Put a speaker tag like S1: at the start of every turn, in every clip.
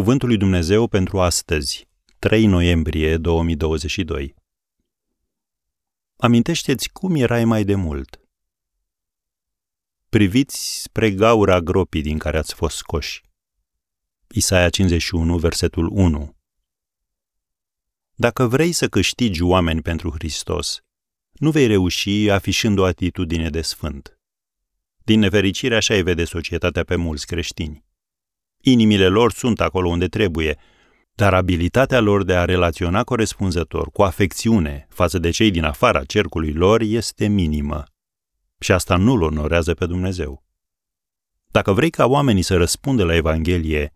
S1: Cuvântul lui Dumnezeu pentru astăzi, 3 noiembrie 2022. Amintește-ți cum erai mai de mult. Priviți spre gaura gropii din care ați fost scoși. Isaia 51, versetul 1. Dacă vrei să câștigi oameni pentru Hristos, nu vei reuși afișând o atitudine de sfânt. Din nefericire, așa îi vede societatea pe mulți creștini. Inimile lor sunt acolo unde trebuie, dar abilitatea lor de a relaționa corespunzător, cu afecțiune, față de cei din afara cercului lor este minimă. Și asta nu-L onorează pe Dumnezeu. Dacă vrei ca oamenii să răspundă la Evanghelie,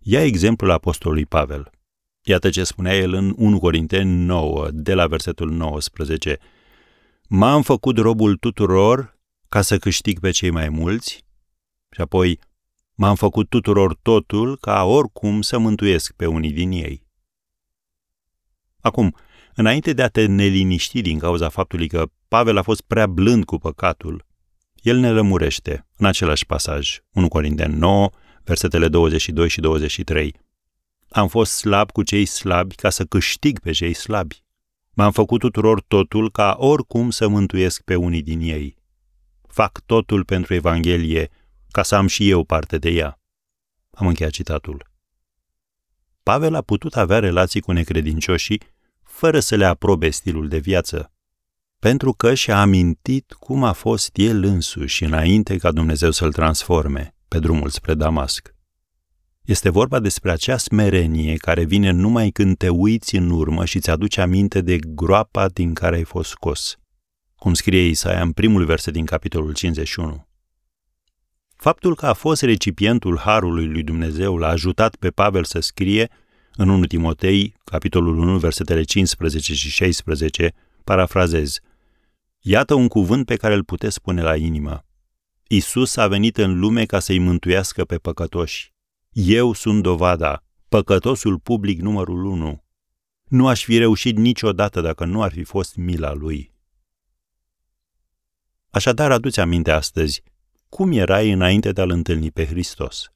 S1: ia exemplul Apostolului Pavel. Iată ce spunea el în 1 Corinteni 9, de la versetul 19. M-am făcut robul tuturor ca să câștig pe cei mai mulți și apoi M-am făcut tuturor totul ca oricum să mântuiesc pe unii din ei. Acum, înainte de a te neliniști din cauza faptului că Pavel a fost prea blând cu păcatul, el ne lămurește în același pasaj, 1 Corinteni 9, versetele 22 și 23. Am fost slab cu cei slabi ca să câștig pe cei slabi. M-am făcut tuturor totul ca oricum să mântuiesc pe unii din ei. Fac totul pentru Evanghelie, ca să am și eu parte de ea. Am încheiat citatul. Pavel a putut avea relații cu necredincioșii fără să le aprobe stilul de viață, pentru că și-a amintit cum a fost el însuși înainte ca Dumnezeu să-l transforme pe drumul spre Damasc. Este vorba despre acea smerenie care vine numai când te uiți în urmă și ți-aduce aminte de groapa din care ai fost scos. Cum scrie Isaia în primul verset din capitolul 51. Faptul că a fost recipientul harului lui Dumnezeu l-a ajutat pe Pavel să scrie în 1 Timotei, capitolul 1, versetele 15 și 16, parafrazez, Iată un cuvânt pe care îl puteți spune la inimă. Isus a venit în lume ca să-i mântuiască pe păcătoși. Eu sunt dovada, păcătosul public numărul 1. Nu aș fi reușit niciodată dacă nu ar fi fost mila lui. Așadar, aduți aminte astăzi cum erai înainte de a-L întâlni pe Hristos.